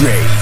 DJ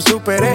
lo superé,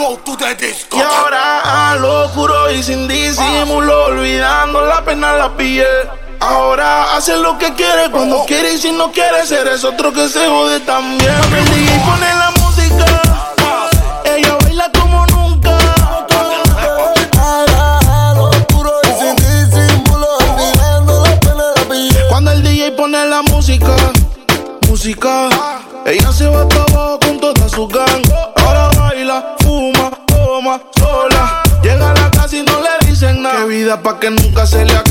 Y ahora a locuro y sin disimulo, olvidando la pena la piel. Ahora hace lo que quiere cuando quiere y si no quiere ser es otro que se jode también. Aprendí con la música, ella baila como nunca. Ahora a locuro y sin disimulo, olvidando la pena la piel. Cuando el DJ pone la música, música, ella se va a que nunca se le acaba.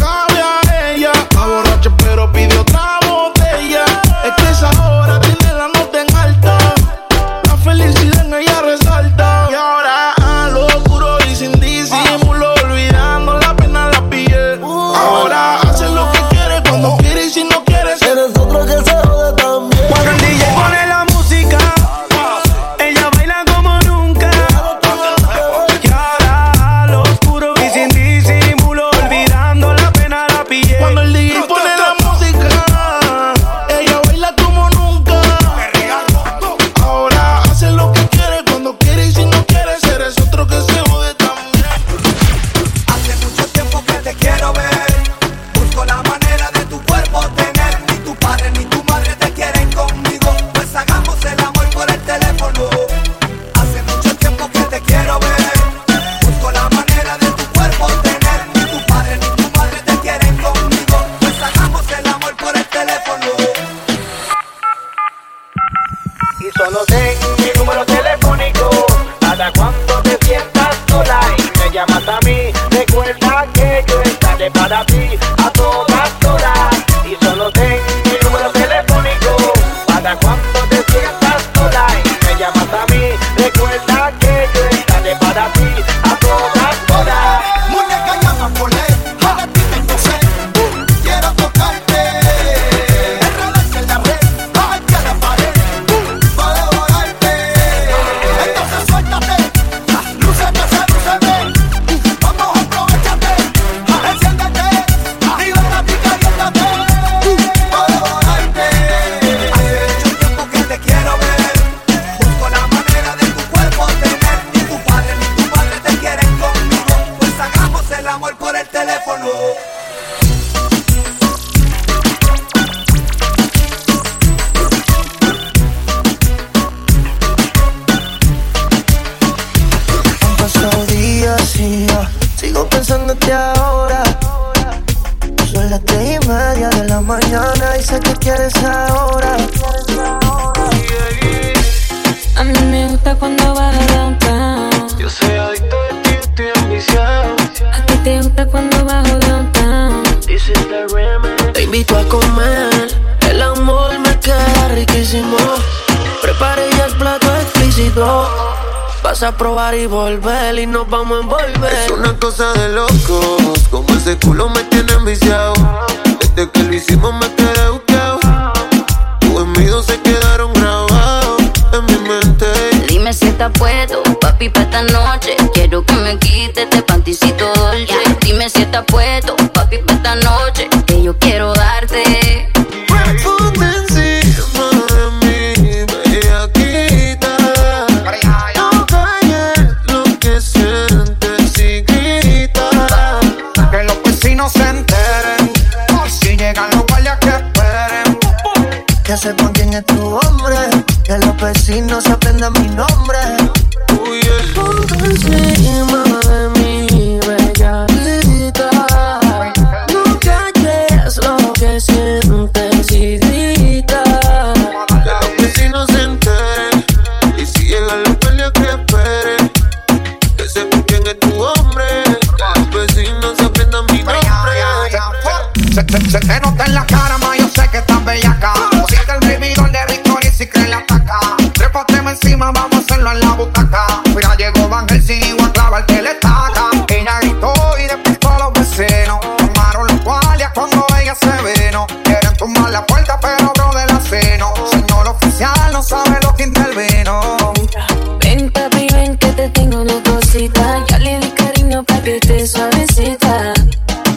Ven, papi, ven que te tengo una cosita. Ya le di cariño pa' que te suavecita.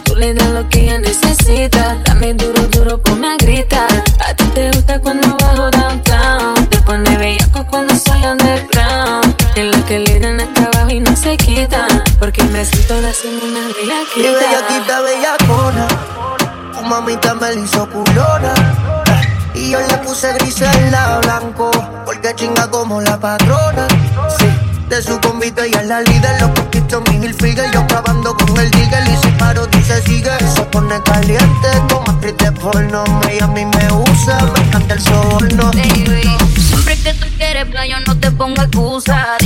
Tú le das lo que ella necesita. Dame duro, duro, ponme a gritar. A ti te gusta cuando bajo downtown. Te pone bellaco cuando soy underground. En la que le dan hasta abajo y no se quita. Porque me siento la semana chinga como la patrona. Sí, de su convite ella es la líder. Los conquistó mi Hilfiger. Yo acabando con el digger. Y si paro, tú sigue. Se pone caliente como actriz de porno. Ella a mí me usa, me encanta el soborno. Baby, siempre que tú quieres, yo no te pongo excusa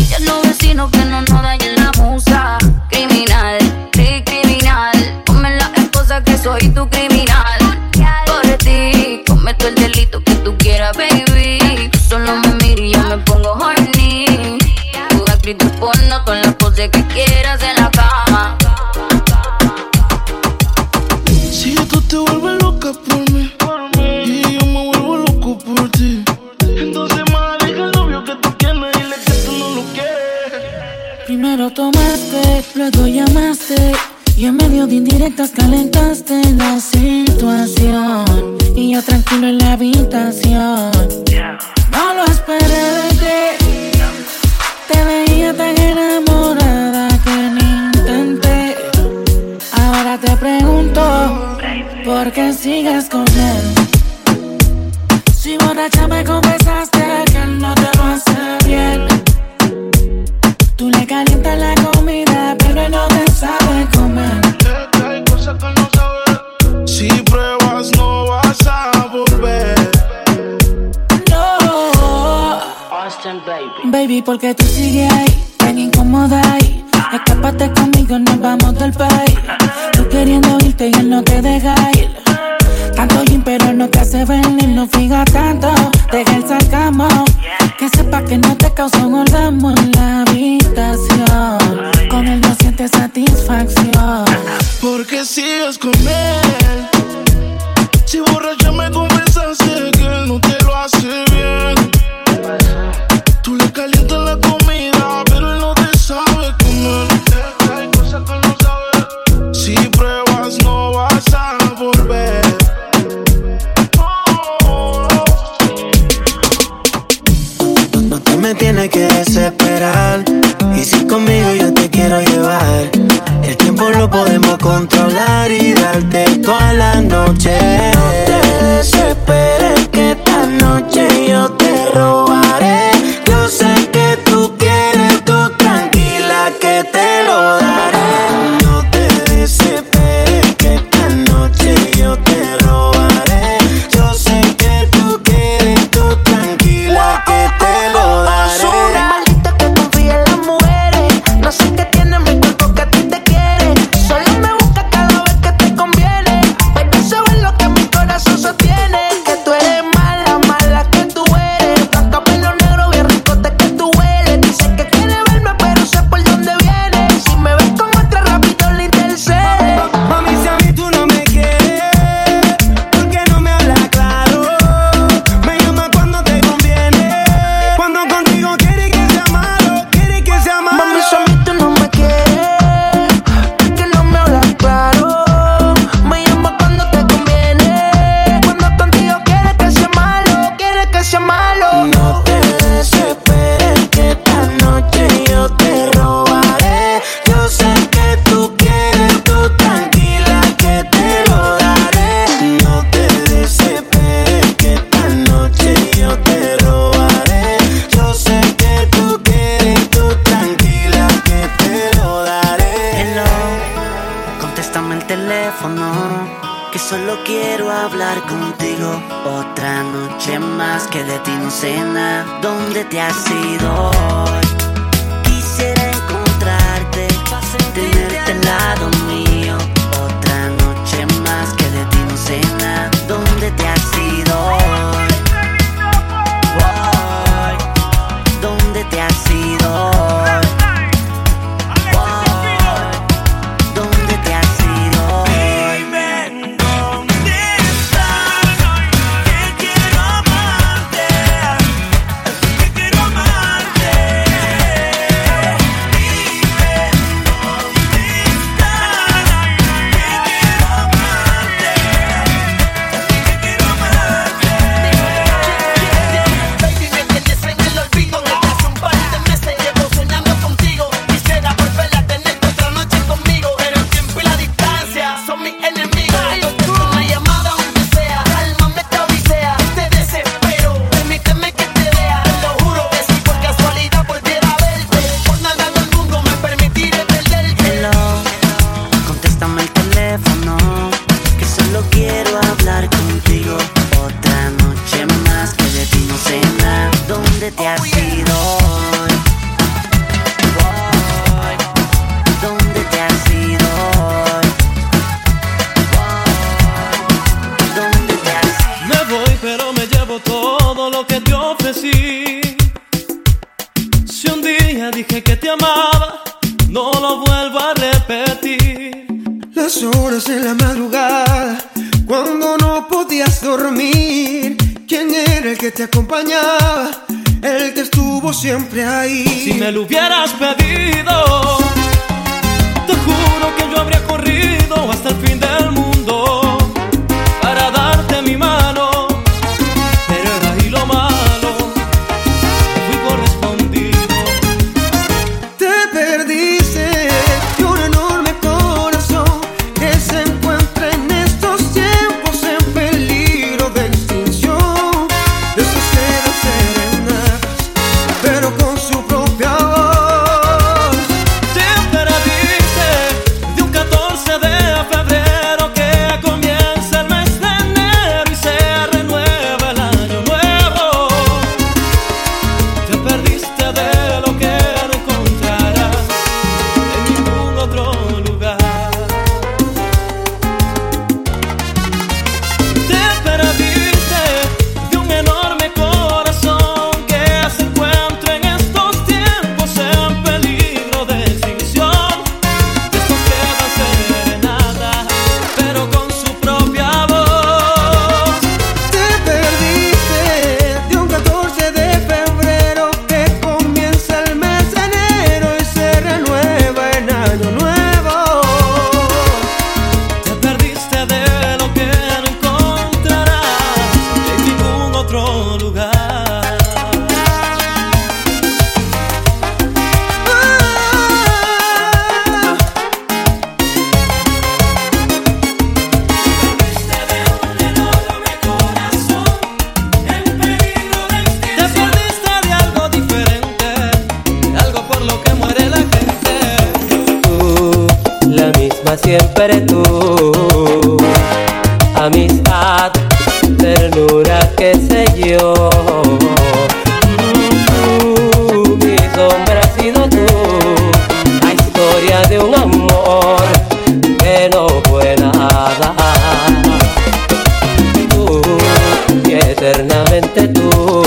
eternamente tú.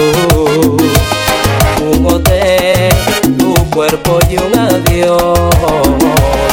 Un hotel, tu cuerpo y un adiós.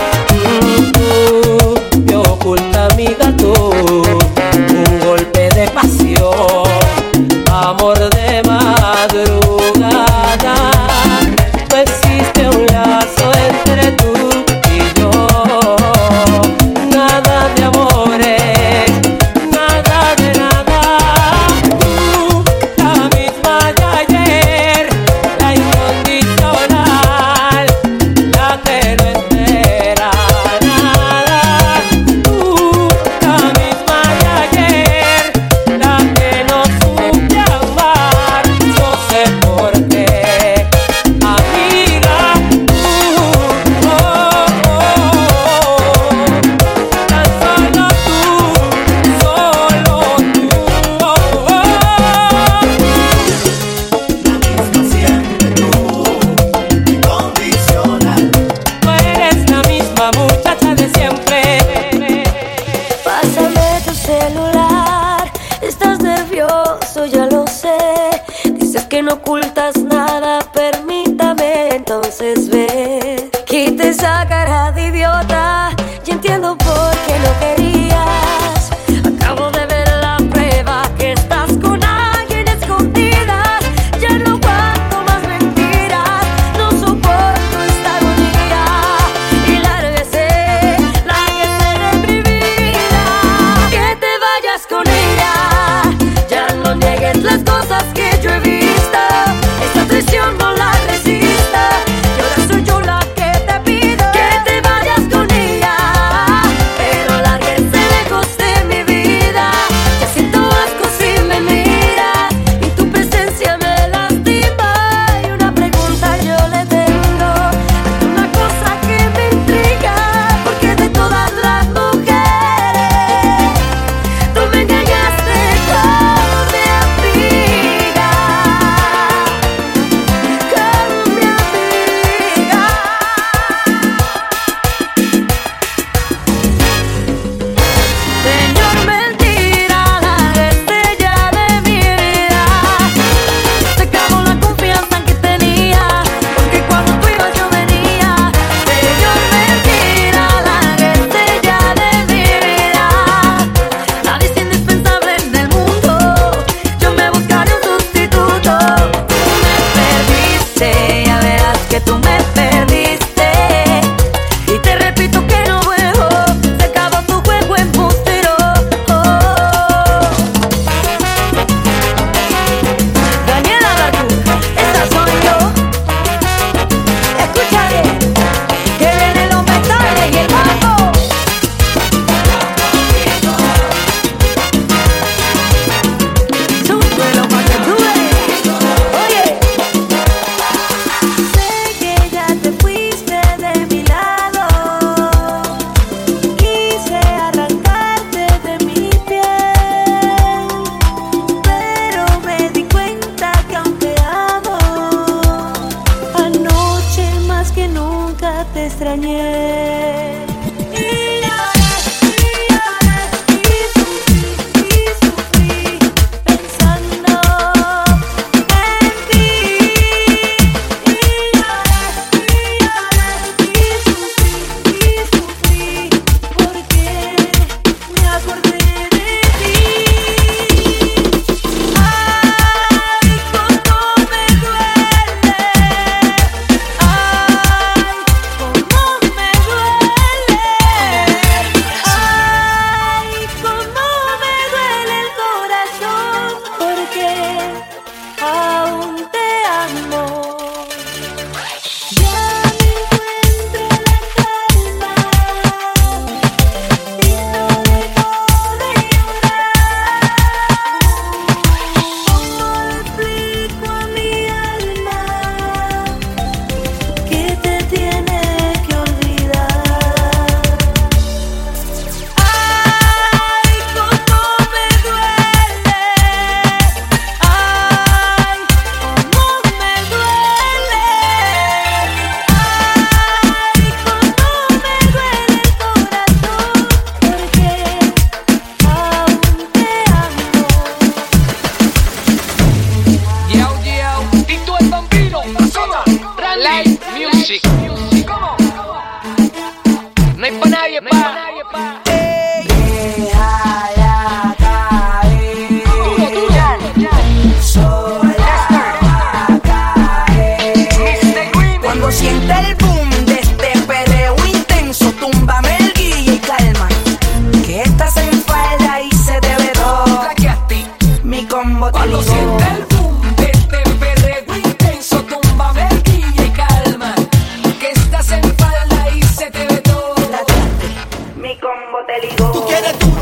Tú quieres duro.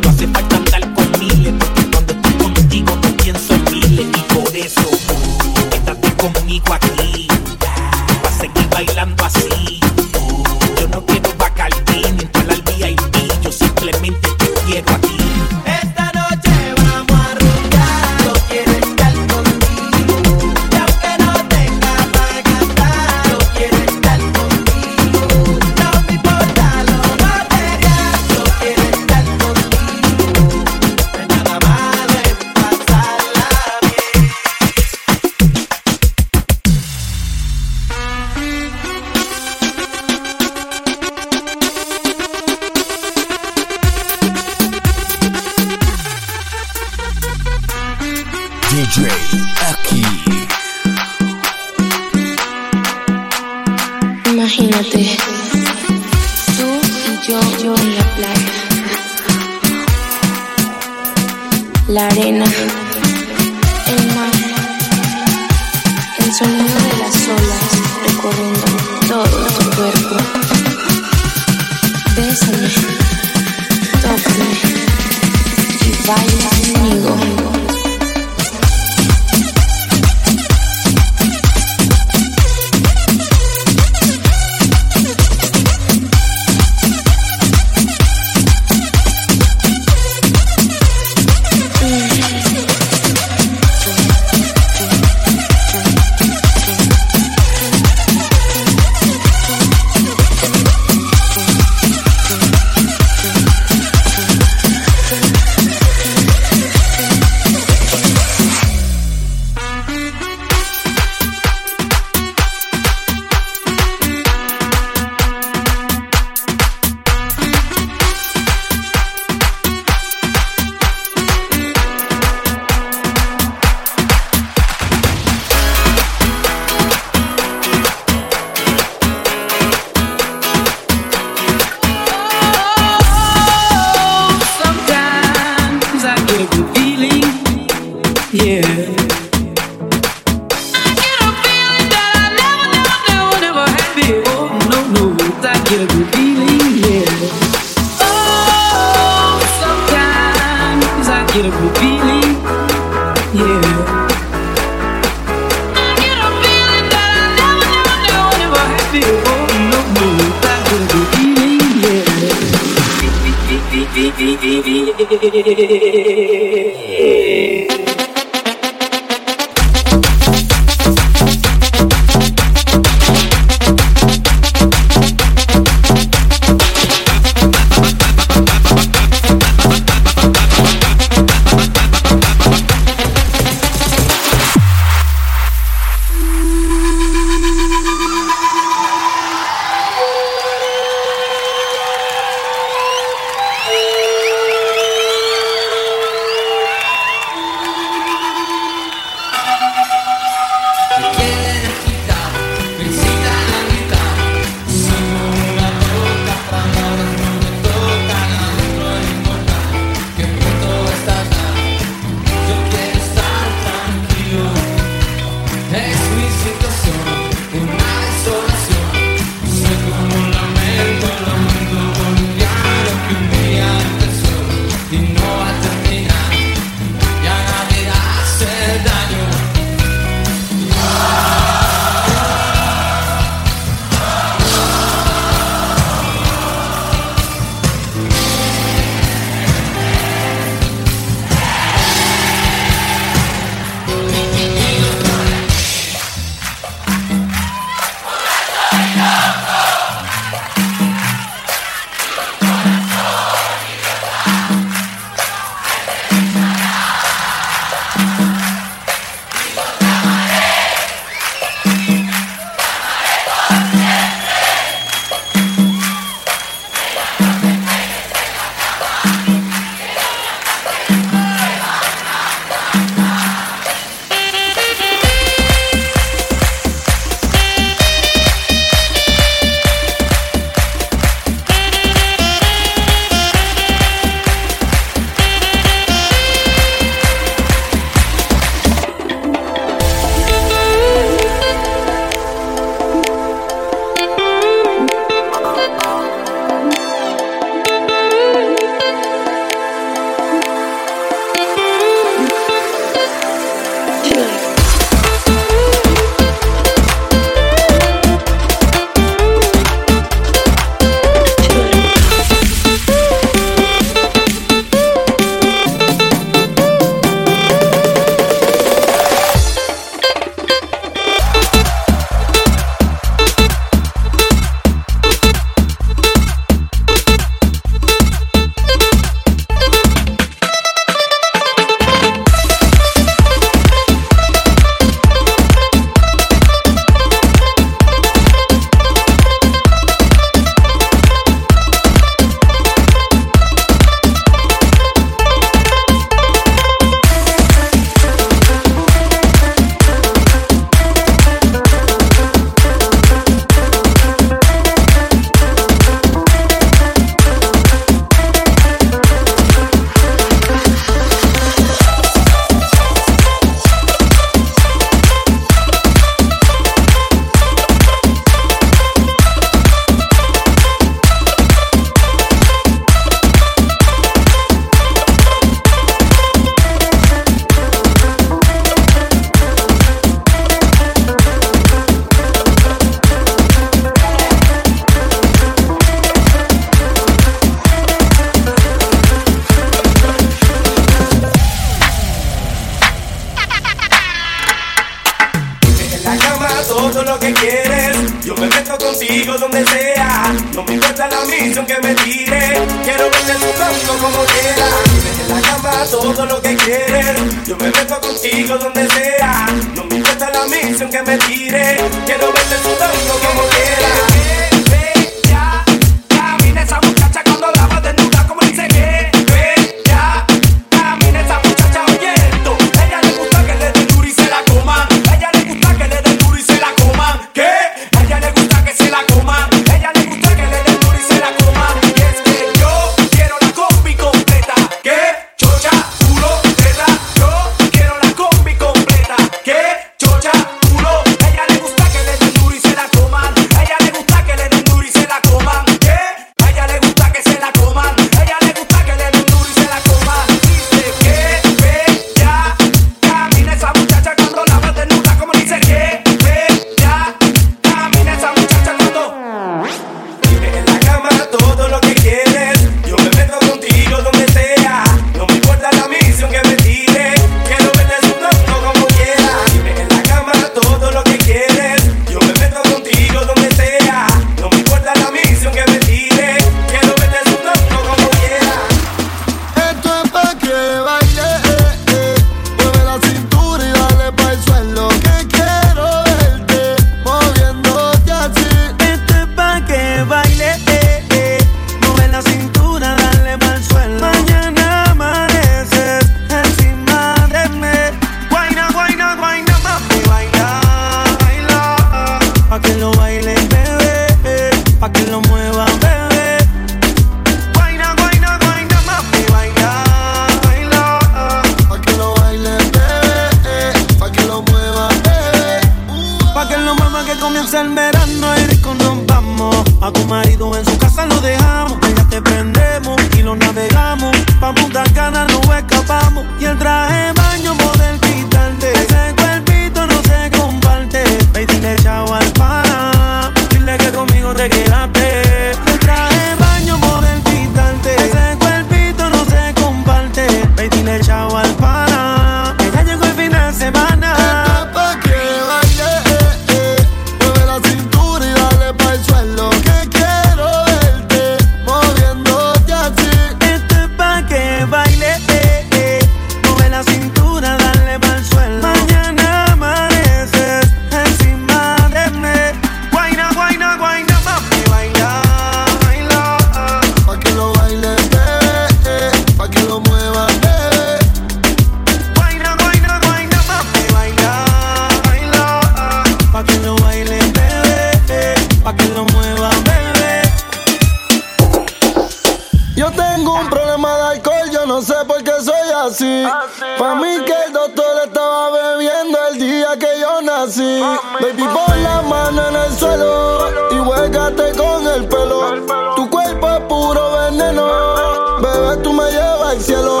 Tú me llevas al cielo.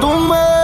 Tú me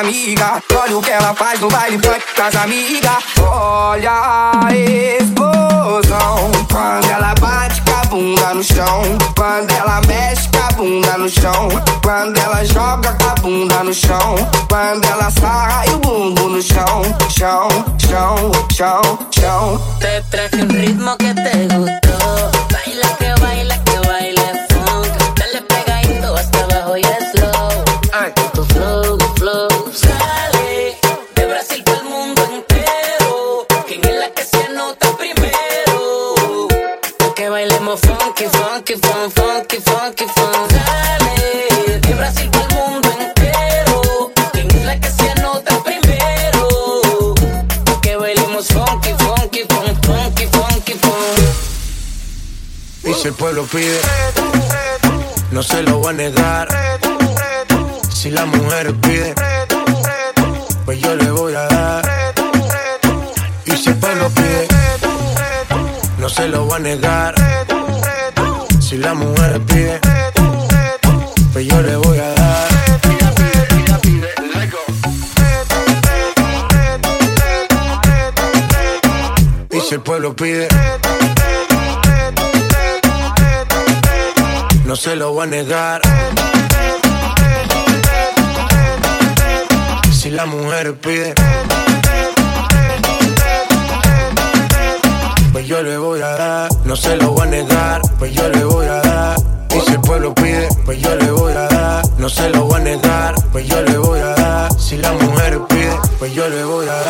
amiga. Olha o que ela faz no baile funk com as amiga. Olha a explosão. Quando ela bate com a bunda no chão. Quando ela mexe com a bunda no chão. Quando ela joga com a bunda no chão. Quando ela sai o bumbo no chão. Chão, chão, chão, chão. Si el pueblo pide, no se lo va a negar. Si la mujer pide, pues yo le voy a dar. Y si el pueblo pide, no se lo va a negar. Si la mujer pide, pues yo le voy a dar. Y si el pueblo pide, no se lo voy a negar. Si la mujer pide, pues yo le voy a dar, no se lo voy a negar, pues yo le voy a dar. Y si el pueblo pide, pues yo le voy a dar, no se lo voy a negar, pues yo le voy a dar. Si la mujer pide, pues yo le voy a dar.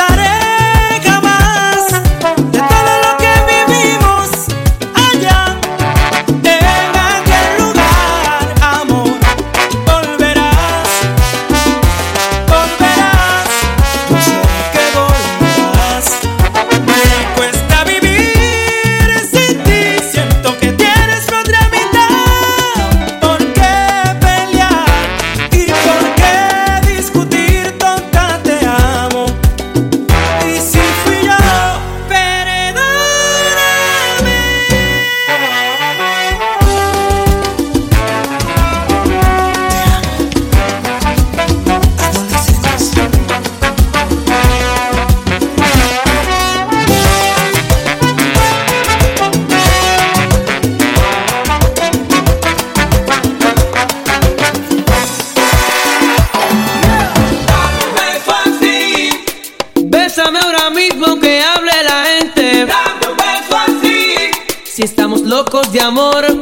Olvidaré de amor,